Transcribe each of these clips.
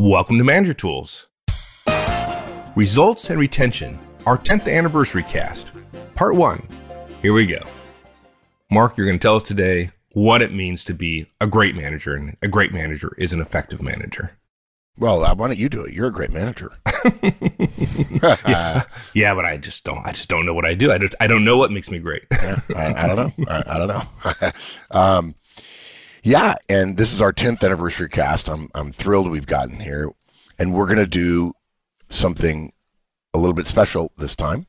Welcome to Manager Tools. Results and Retention, our 10th anniversary cast, part one. Here we go. Mark, you're going to tell us today what it means to be a great manager, and a great manager is an effective manager. Well, uh, why don't you do it? You're a great manager. yeah, yeah, but I just don't. I just don't know what I do. I just I don't know what makes me great. I, I, don't know. I, I don't know. um, yeah, and this is our 10th anniversary cast. I'm I'm thrilled we've gotten here, and we're gonna do something a little bit special this time,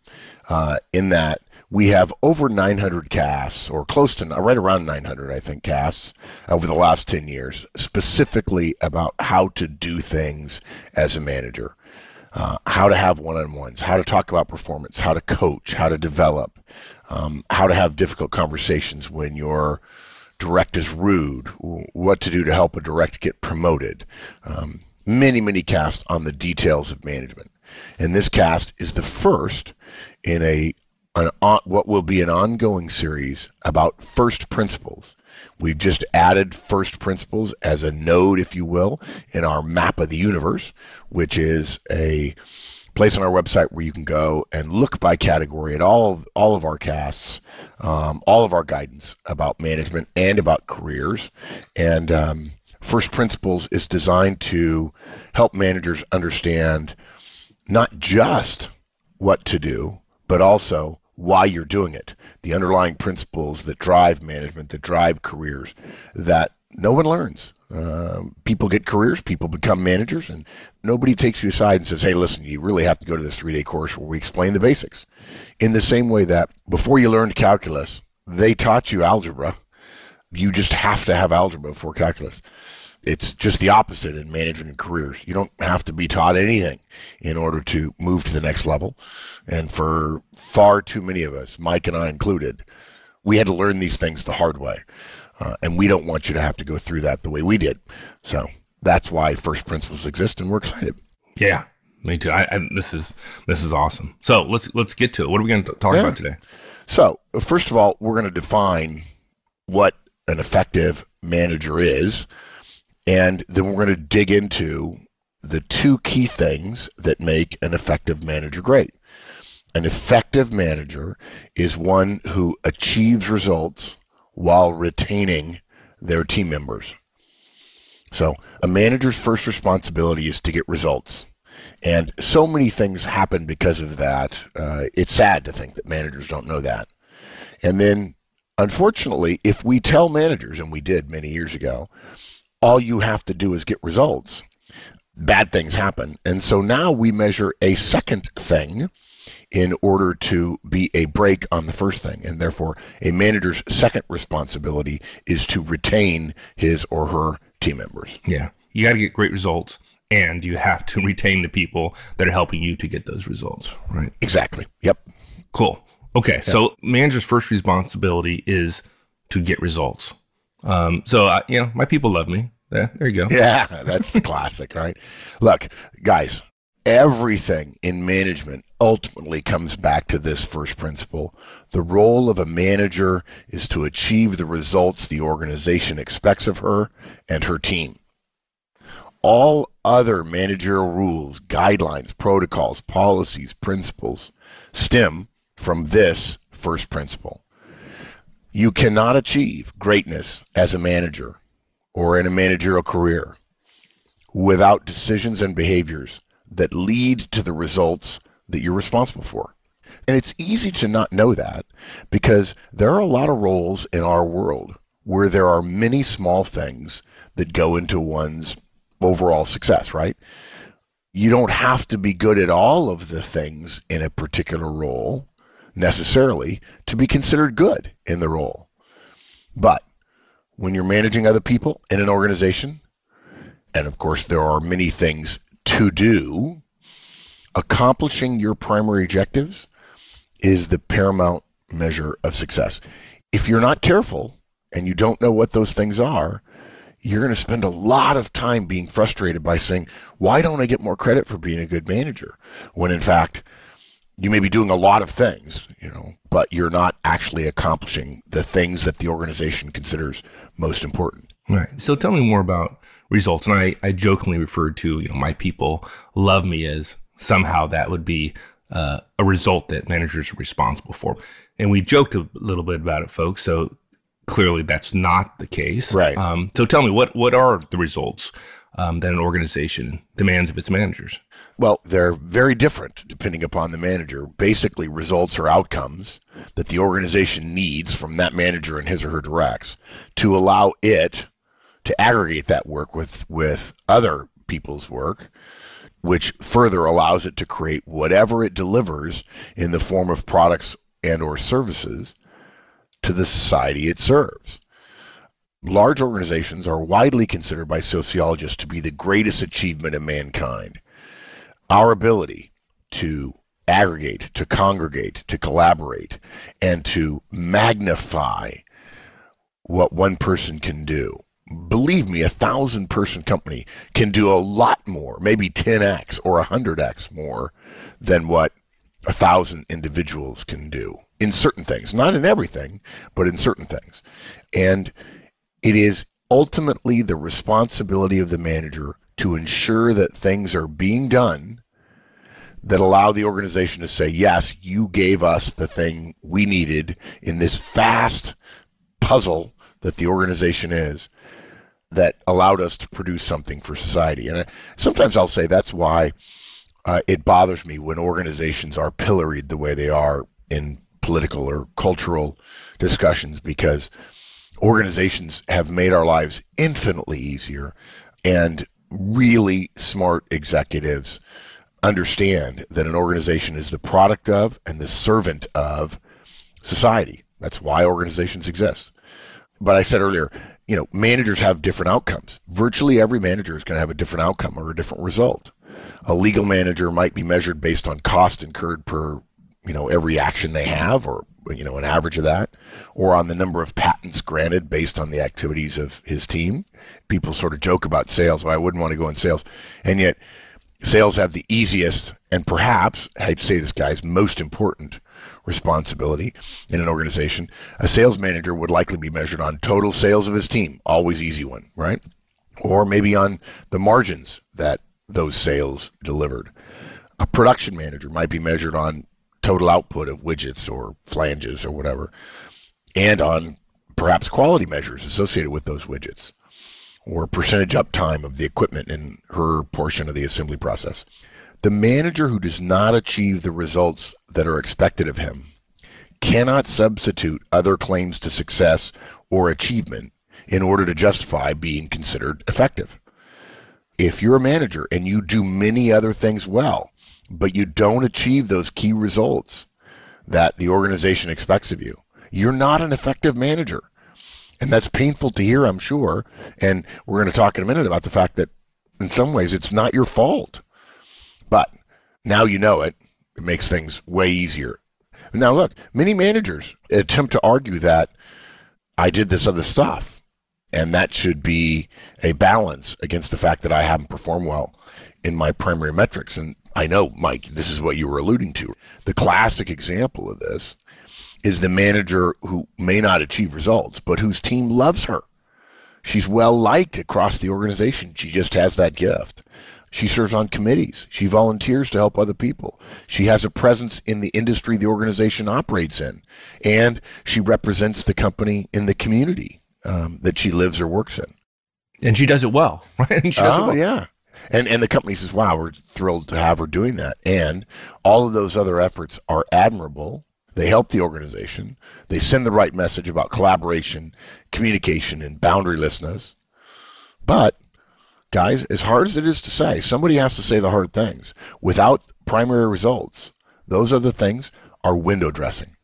uh, in that we have over 900 casts, or close to right around 900, I think, casts over the last 10 years, specifically about how to do things as a manager. Uh, how to have one-on-ones, how to talk about performance, how to coach, how to develop, um, how to have difficult conversations when your direct is rude, what to do to help a direct get promoted. Um, many, many casts on the details of management. And this cast is the first in a an, what will be an ongoing series about first principles. We've just added first principles as a node, if you will, in our map of the universe, which is a place on our website where you can go and look by category at all of, all of our casts, um, all of our guidance about management and about careers. And um, First Principles is designed to help managers understand not just what to do, but also why you're doing it, the underlying principles that drive management, that drive careers, that no one learns. Uh, people get careers, people become managers, and nobody takes you aside and says, hey, listen, you really have to go to this three day course where we explain the basics. In the same way that before you learned calculus, they taught you algebra. You just have to have algebra for calculus. It's just the opposite in management and careers. You don't have to be taught anything in order to move to the next level. And for far too many of us, Mike and I included, we had to learn these things the hard way. Uh, and we don't want you to have to go through that the way we did. So that's why first principles exist, and we're excited. Yeah, me too. I, I, this is this is awesome. So let's let's get to it. What are we going to talk yeah. about today? So first of all, we're going to define what an effective manager is, and then we're going to dig into the two key things that make an effective manager great. An effective manager is one who achieves results while retaining their team members. So, a manager's first responsibility is to get results. And so many things happen because of that. Uh, it's sad to think that managers don't know that. And then, unfortunately, if we tell managers, and we did many years ago, all you have to do is get results, bad things happen. And so now we measure a second thing in order to be a brake on the first thing. And therefore, a manager's second responsibility is to retain his or her team members. Yeah. You got to get great results and you have to retain the people that are helping you to get those results, right? Exactly. Yep. Cool. Okay. So, manager's first responsibility is to get results. Um, so, uh, you know, my people love me. Yeah, there you go. Yeah, that's the classic, right? Look, guys, everything in management ultimately comes back to this first principle. The role of a manager is to achieve the results the organization expects of her and her team. All other managerial rules, guidelines, protocols, policies, principles stem from this first principle. You cannot achieve greatness as a manager or in a managerial career without decisions and behaviors that lead to the results that you're responsible for. And it's easy to not know that because there are a lot of roles in our world where there are many small things that go into one's overall success, right? You don't have to be good at all of the things in a particular role necessarily to be considered good in the role. But when you're managing other people in an organization, and of course, there are many things to do, accomplishing your primary objectives is the paramount measure of success. If you're not careful and you don't know what those things are, you're going to spend a lot of time being frustrated by saying, Why don't I get more credit for being a good manager? When in fact, you may be doing a lot of things, you know, but you're not actually accomplishing the things that the organization considers most important. Right. So tell me more about results. And I, I jokingly referred to, you know, my people love me as somehow that would be uh, a result that managers are responsible for. And we joked a little bit about it, folks. So clearly that's not the case. Right. Um, so tell me, what, what are the results um, that an organization demands of its managers? Well, they're very different depending upon the manager. Basically, results or outcomes that the organization needs from that manager and his or her directs to allow it to aggregate that work with, with other people's work which further allows it to create whatever it delivers in the form of products and or services to the society it serves. Large organizations are widely considered by sociologists to be the greatest achievement of mankind. Our ability to aggregate, to congregate, to collaborate, and to magnify what one person can do believe me, a thousand person company can do a lot more, maybe 10x or 100x more than what a thousand individuals can do in certain things, not in everything, but in certain things. And it is ultimately the responsibility of the manager to ensure that things are being done that allow the organization to say, yes, you gave us the thing we needed in this vast puzzle that the organization is that allowed us to produce something for society. And I, sometimes I'll say that's why uh, it bothers me when organizations are pilloried the way they are in political or cultural discussions because organizations have made our lives infinitely easier and really smart executives understand that an organization is the product of and the servant of society. That's why organizations exist. But I said earlier, you know, managers have different outcomes. Virtually every manager is going to have a different outcome or a different result. A legal manager might be measured based on cost incurred per, you know, every action they have or, you know, an average of that, or on the number of patents granted based on the activities of his team. People sort of joke about sales. Well, I wouldn't want to go in sales. And yet, sales have the easiest and perhaps, I'd say this guy's most important responsibility in an organization. A sales manager would likely be measured on total sales of his team, always easy one, right? Or maybe on the margins that those sales delivered. A production manager might be measured on total output of widgets or flanges or whatever, and on perhaps quality measures associated with those widgets, or percentage uptime of the equipment in her portion of the assembly process. The manager who does not achieve the results that are expected of him cannot substitute other claims to success or achievement in order to justify being considered effective. If you're a manager and you do many other things well, but you don't achieve those key results that the organization expects of you, you're not an effective manager. And that's painful to hear, I'm sure. And we're going to talk in a minute about the fact that in some ways it's not your fault. But now you know it. It makes things way easier. Now, look, many managers attempt to argue that I did this other stuff, and that should be a balance against the fact that I haven't performed well in my primary metrics. And I know, Mike, this is what you were alluding to. The classic example of this is the manager who may not achieve results, but whose team loves her. She's well liked across the organization. She just has that gift. She serves on committees. She volunteers to help other people. She has a presence in the industry the organization operates in. And she represents the company in the community um, that she lives or works in. And she does it well, right? And she does oh, it well. yeah. And, and the company says, wow, we're thrilled to have her doing that. And all of those other efforts are admirable. They help the organization. They send the right message about collaboration, communication, and boundarylessness. But guys, as hard as it is to say, somebody has to say the hard things. Without primary results, those other things are window dressing.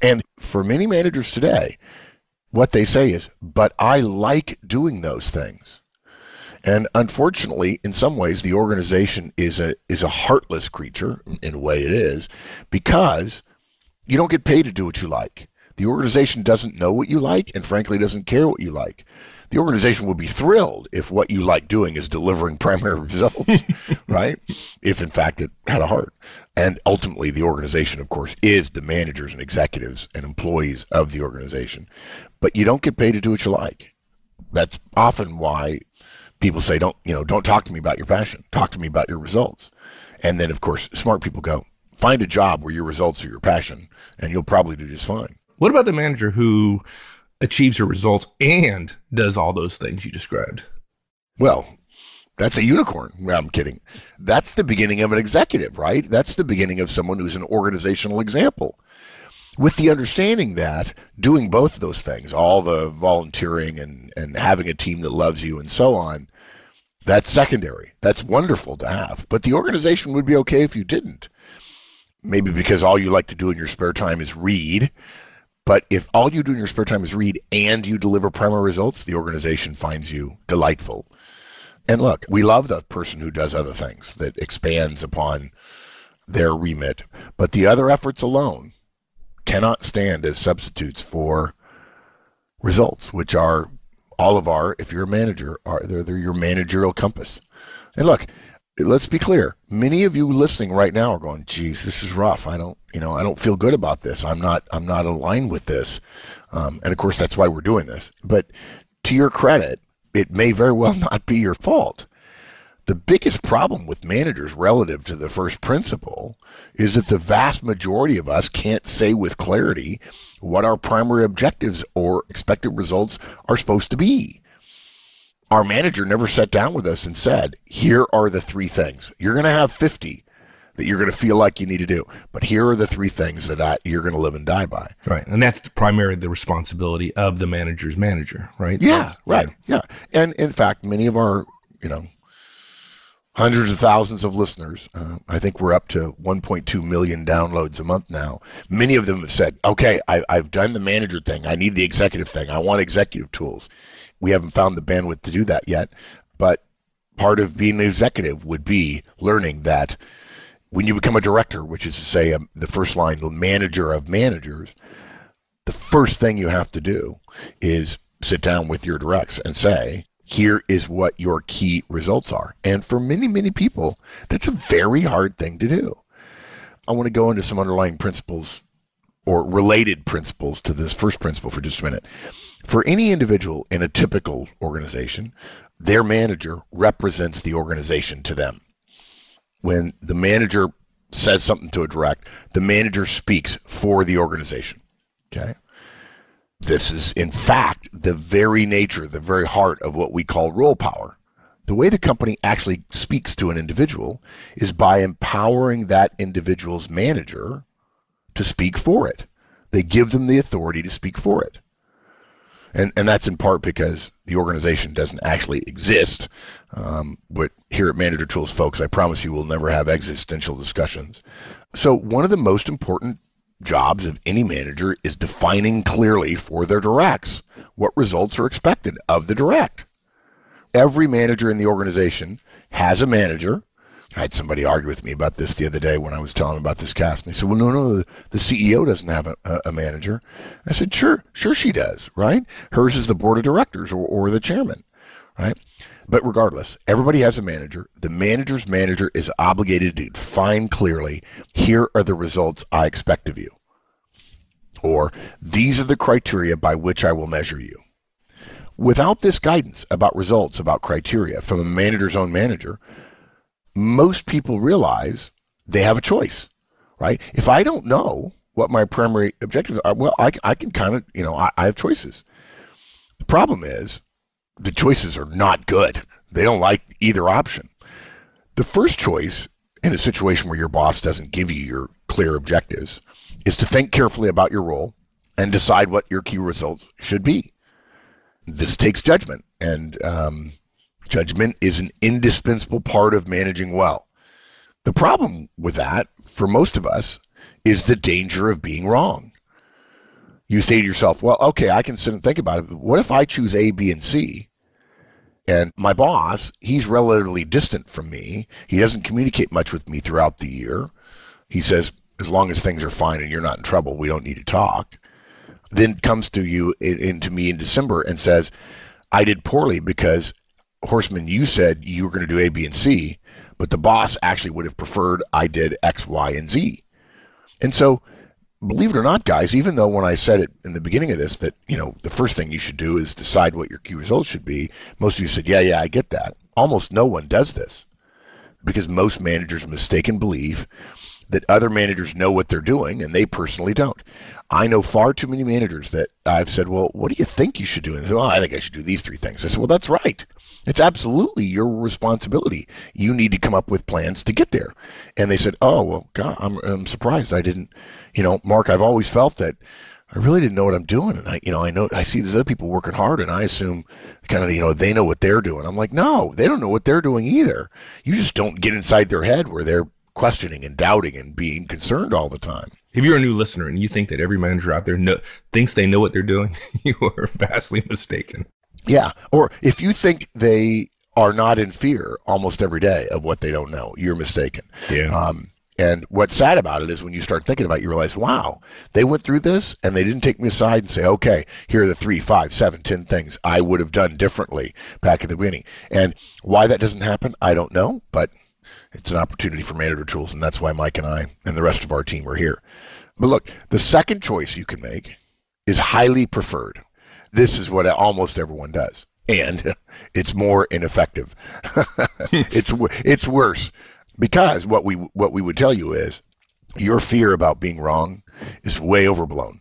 And for many managers today, what they say is, but I like doing those things. And unfortunately, in some ways, the organization is a is a heartless creature, in a way it is, because you don't get paid to do what you like. The organization doesn't know what you like and frankly doesn't care what you like the organization would be thrilled if what you like doing is delivering primary results, right? If in fact it had a heart. And ultimately, the organization, of course, is the managers and executives and employees of the organization. But you don't get paid to do what you like. That's often why people say, don't, you know, don't talk to me about your passion. Talk to me about your results. And then, of course, smart people go, find a job where your results are your passion, and you'll probably do just fine. What about the manager who achieves her results and does all those things you described? Well, that's a unicorn. I'm kidding. That's the beginning of an executive, right? That's the beginning of someone who's an organizational example. With the understanding that doing both of those things, all the volunteering and, and having a team that loves you and so on, that's secondary. That's wonderful to have. But the organization would be okay if you didn't. Maybe because all you like to do in your spare time is read. But if all you do in your spare time is read and you deliver primary results, the organization finds you delightful. And look, we love the person who does other things that expands upon their remit, but the other efforts alone cannot stand as substitutes for results, which are all of our, if you're a manager, are they're, they're your managerial compass. And look, let's be clear. Many of you listening right now are going, geez, this is rough. I don't, you know, I don't feel good about this. I'm not, I'm not aligned with this. Um, and of course, that's why we're doing this. But to your credit, it may very well not be your fault. The biggest problem with managers relative to the first principle is that the vast majority of us can't say with clarity what our primary objectives or expected results are supposed to be. Our manager never sat down with us and said, Here are the three things. You're going to have 50 that you're going to feel like you need to do. But here are the three things that I, you're going to live and die by. Right. And that's primarily the responsibility of the manager's manager, right? Yeah, That's- right. Yeah. And in fact, many of our, you know, hundreds of thousands of listeners, uh, I think we're up to 1.2 million downloads a month now. Many of them have said, okay, I, I've done the manager thing. I need the executive thing. I want executive tools. We haven't found the bandwidth to do that yet. But part of being an executive would be learning that when you become a director, which is to say um, the first line, the manager of managers, the first thing you have to do is sit down with your directs and say, here is what your key results are. And for many, many people, that's a very hard thing to do. I want to go into some underlying principles or related principles to this first principle for just a minute. For any individual in a typical organization, their manager represents the organization to them when the manager says something to a direct, the manager speaks for the organization. Okay. This is, in fact, the very nature, the very heart of what we call role power. The way the company actually speaks to an individual is by empowering that individual's manager to speak for it. They give them the authority to speak for it. And, and that's in part because the organization doesn't actually exist. Um, but here at Manager Tools, folks, I promise you we'll never have existential discussions. So, one of the most important jobs of any manager is defining clearly for their directs what results are expected of the direct. Every manager in the organization has a manager. I had somebody argue with me about this the other day when I was telling them about this cast. And they said, well, no, no, the, the CEO doesn't have a, a, manager. I said, sure, sure she does, right? Hers is the board of directors or, or the chairman, right? But regardless, everybody has a manager. The manager's manager is obligated to define clearly here are the results I expect of you. Or these are the criteria by which I will measure you. Without this guidance about results, about criteria from a manager's own manager, most people realize they have a choice, right? If I don't know what my primary objectives are, well, I, I can kind of, you know, I, I have choices. The problem is the choices are not good. They don't like either option. The first choice in a situation where your boss doesn't give you your clear objectives is to think carefully about your role and decide what your key results should be. This takes judgment, and um, judgment is an indispensable part of managing well. The problem with that, for most of us, is the danger of being wrong. You say to yourself, well, okay, I can sit and think about it, but what if I choose A, B, and C? And my boss, he's relatively distant from me. He doesn't communicate much with me throughout the year. He says, as long as things are fine and you're not in trouble, we don't need to talk. Then comes to you into me in December and says, I did poorly because Horstman, you said you were going to do A, B, and C, but the boss actually would have preferred I did X, Y, and Z. And so believe it or not, guys, even though when I said it in the beginning of this that, you know, the first thing you should do is decide what your key results should be, most of you said, yeah, yeah, I get that. Almost no one does this because most managers mistaken believe that other managers know what they're doing and they personally don't. I know far too many managers that I've said, well, what do you think you should do? And they say, well, I think I should do these three things. I said, well, that's right. It's absolutely your responsibility. You need to come up with plans to get there. And they said, oh, well, God, I'm, I'm surprised I didn't, you know, Mark, I've always felt that I really didn't know what I'm doing. And I, you know, I know, I see these other people working hard and I assume kind of, you know, they know what they're doing. I'm like, no, they don't know what they're doing either. You just don't get inside their head where they're questioning and doubting and being concerned all the time. If you're a new listener and you think that every manager out there know, thinks they know what they're doing, you are vastly mistaken. Yeah. Or if you think they are not in fear almost every day of what they don't know, you're mistaken. Yeah. Um, and what's sad about it is when you start thinking about it, you realize, wow, they went through this and they didn't take me aside and say, okay, here are the three, five, seven, ten things I would have done differently back at the beginning. And why that doesn't happen, I don't know, but it's an opportunity for manager tools, and that's why Mike and I and the rest of our team are here. But look, the second choice you can make is highly preferred. This is what almost everyone does, and it's more ineffective. it's it's worse because what we what we would tell you is your fear about being wrong is way overblown.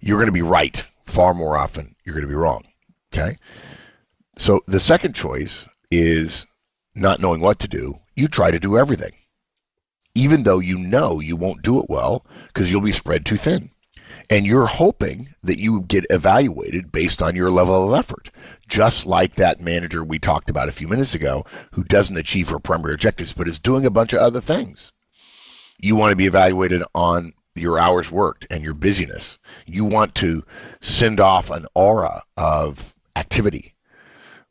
You're going to be right far more often. You're going to be wrong. Okay. So the second choice is not knowing what to do. You try to do everything, even though you know you won't do it well because you'll be spread too thin. And you're hoping that you get evaluated based on your level of effort, just like that manager we talked about a few minutes ago who doesn't achieve her primary objectives but is doing a bunch of other things. You want to be evaluated on your hours worked and your busyness. You want to send off an aura of activity.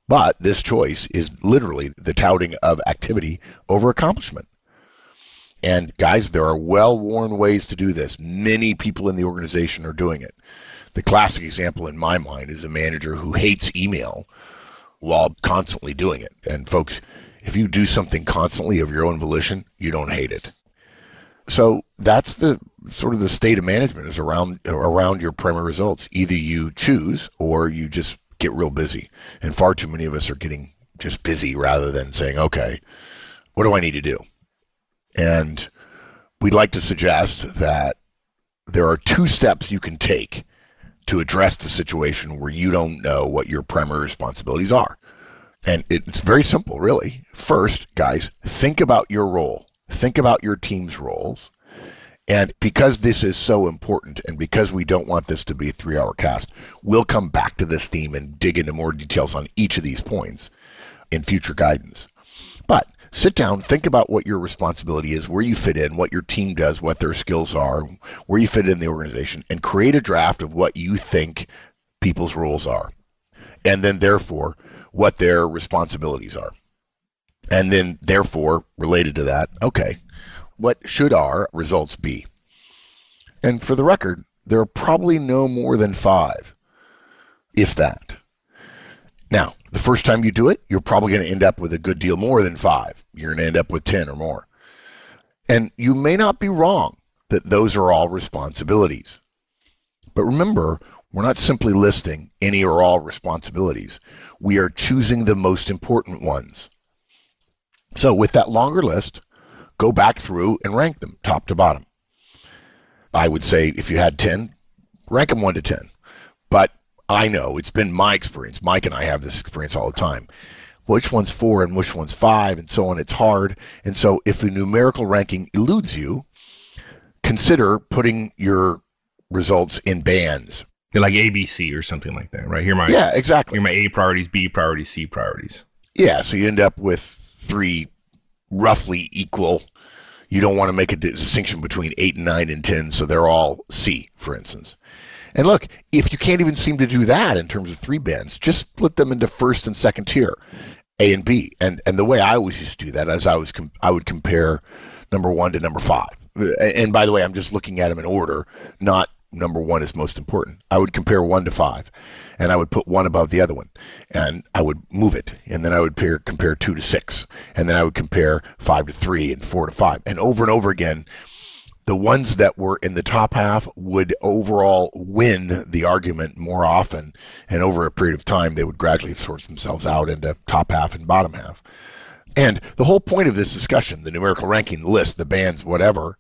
But this choice is literally the touting of activity over accomplishment. And guys, there are well worn ways to do this. Many people in the organization are doing it. The classic example in my mind is a manager who hates email while constantly doing it. And folks, if you do something constantly of your own volition, you don't hate it. So that's the sort of the state of management is around around your primary results. Either you choose or you just get real busy. And far too many of us are getting just busy rather than saying, okay, what do I need to do? And we'd like to suggest that there are two steps you can take to address the situation where you don't know what your primary responsibilities are. And it's very simple, really. First, guys, think about your role, think about your team's roles. And because this is so important and because we don't want this to be a three hour cast, we'll come back to this theme and dig into more details on each of these points in future guidance. But sit down, think about what your responsibility is, where you fit in, what your team does, what their skills are, where you fit in the organization, and create a draft of what you think people's roles are. And then, therefore, what their responsibilities are. And then, therefore, related to that, okay, what should our results be? And for the record, there are probably no more than five, if that. Now, the first time you do it, you're probably going to end up with a good deal more than five. You're going to end up with 10 or more. And you may not be wrong that those are all responsibilities. But remember, we're not simply listing any or all responsibilities. We are choosing the most important ones. So, with that longer list, go back through and rank them top to bottom. I would say if you had 10, rank them 1 to 10. But I know it's been my experience. Mike and I have this experience all the time. Which one's four and which one's five, and so on. It's hard. And so, if a numerical ranking eludes you, consider putting your results in bands. like ABC or something like that, right? Here, my yeah, exactly. Here, my A priorities, B priorities, C priorities. Yeah, so you end up with three roughly equal. You don't want to make a distinction between eight and nine and ten, so they're all C, for instance. And look, if you can't even seem to do that in terms of three bands, just split them into first and second tier, A and B. And and the way I always used to do that, as I was com- I would compare number one to number five. And by the way, I'm just looking at them in order, not number one is most important. I would compare one to five, and I would put one above the other one, and I would move it, and then I would pair, compare two to six, and then I would compare five to three and four to five, and over and over again the ones that were in the top half would overall win the argument more often. And over a period of time, they would gradually sort themselves out into top half and bottom half. And the whole point of this discussion, the numerical ranking, the list, the bands, whatever,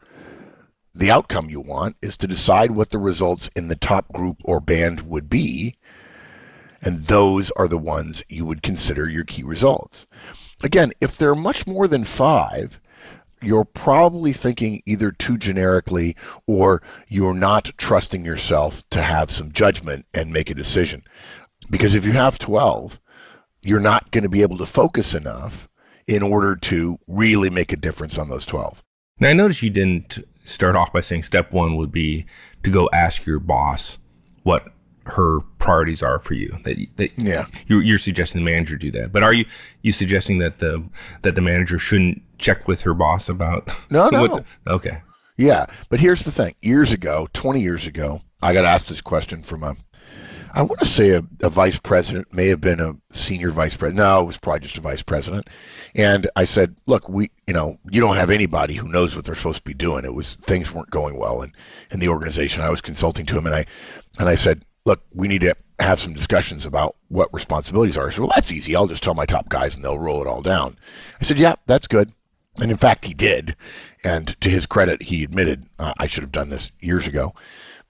the outcome you want is to decide what the results in the top group or band would be. And those are the ones you would consider your key results. Again, if there are much more than five, you're probably thinking either too generically or you're not trusting yourself to have some judgment and make a decision. Because if you have 12, you're not going to be able to focus enough in order to really make a difference on those 12. Now, I noticed you didn't start off by saying step one would be to go ask your boss what her priorities are for you. That, that yeah, you're, you're, suggesting the manager do that, but are you you suggesting that the that the manager shouldn't check with her boss about? No, no. The, okay. Yeah, but here's the thing. Years ago, 20 years ago, I got asked this question from a, I want to say a, a vice president, may have been a senior vice president. No, it was probably just a vice president. And I said, look, we, you know, you don't have anybody who knows what they're supposed to be doing. It was things weren't going well in, in the organization. I was consulting to him, and I, and I said, look, we need to have some discussions about what responsibilities are. So, well, that's easy. I'll just tell my top guys and they'll roll it all down. I said, yeah, that's good. And in fact, he did. And to his credit, he admitted, uh, I should have done this years ago.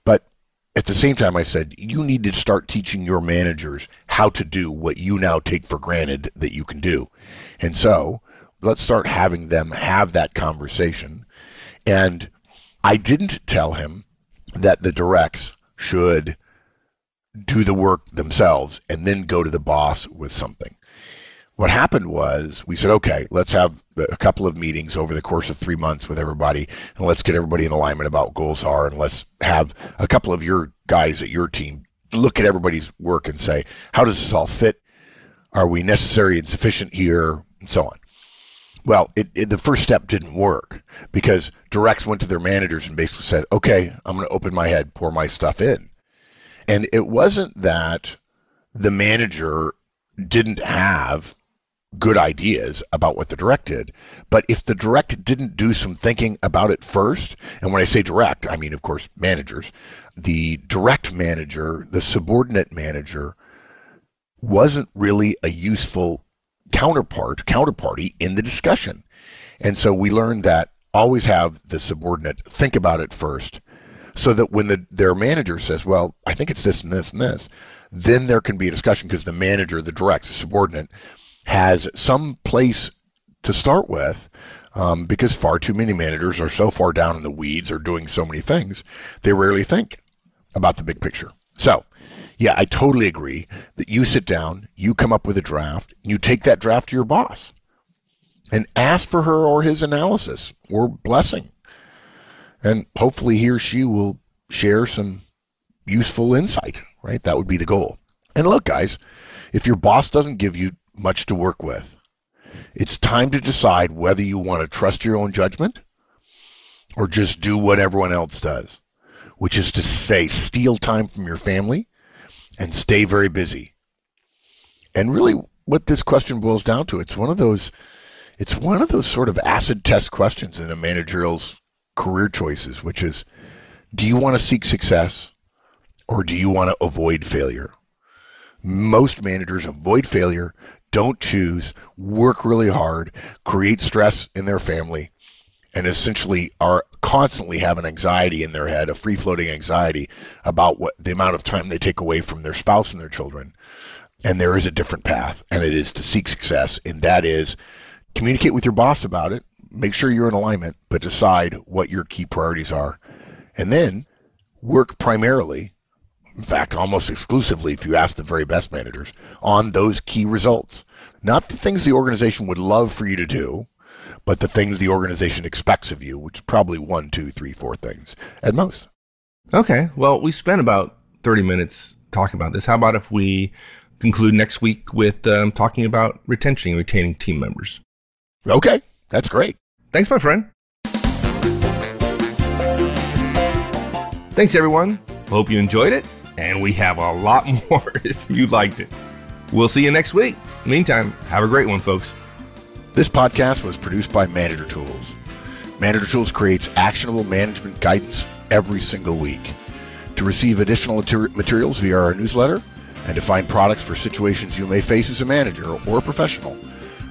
But at the same time, I said, you need to start teaching your managers how to do what you now take for granted that you can do. And so let's start having them have that conversation. And I didn't tell him that the directs should do the work themselves and then go to the boss with something. What happened was we said, okay, let's have a couple of meetings over the course of three months with everybody, and let's get everybody in alignment about what goals are, and let's have a couple of your guys at your team look at everybody's work and say, how does this all fit? Are we necessary and sufficient here, and so on. Well, it, it, the first step didn't work because directs went to their managers and basically said, okay, I'm going to open my head, pour my stuff in. And it wasn't that the manager didn't have good ideas about what the direct did. But if the direct didn't do some thinking about it first, and when I say direct, I mean, of course, managers, the direct manager, the subordinate manager, wasn't really a useful counterpart, counterparty in the discussion. And so we learned that always have the subordinate think about it first so that when the, their manager says, well, I think it's this and this and this, then there can be a discussion because the manager, the direct, subordinate, has some place to start with um, because far too many managers are so far down in the weeds or doing so many things, they rarely think about the big picture. So, yeah, I totally agree that you sit down, you come up with a draft, you take that draft to your boss and ask for her or his analysis or blessing and hopefully he or she will share some useful insight, right? That would be the goal. And look, guys, if your boss doesn't give you much to work with, it's time to decide whether you want to trust your own judgment or just do what everyone else does, which is to say, steal time from your family and stay very busy. And really, what this question boils down to, it's one of those, it's one of those sort of acid test questions in a managerial's career choices, which is do you want to seek success or do you want to avoid failure? Most managers avoid failure, don't choose, work really hard, create stress in their family, and essentially are constantly have an anxiety in their head, a free floating anxiety about what the amount of time they take away from their spouse and their children. And there is a different path, and it is to seek success, and that is communicate with your boss about it, make sure you're in alignment, but decide what your key priorities are. And then work primarily, in fact, almost exclusively, if you ask the very best managers, on those key results. Not the things the organization would love for you to do, but the things the organization expects of you, which is probably one, two, three, four things at most. Okay. Well, we spent about 30 minutes talking about this. How about if we conclude next week with um, talking about retention and retaining team members? Okay. That's great. Thanks, my friend. Thanks, everyone. Hope you enjoyed it, and we have a lot more if you liked it. We'll see you next week. Meantime, have a great one, folks. This podcast was produced by Manager Tools. Manager Tools creates actionable management guidance every single week. To receive additional materials via our newsletter and to find products for situations you may face as a manager or a professional,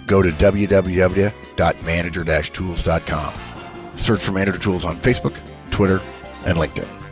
go to www.manager-tools.com. Search for Manager Tools on Facebook, Twitter, and LinkedIn.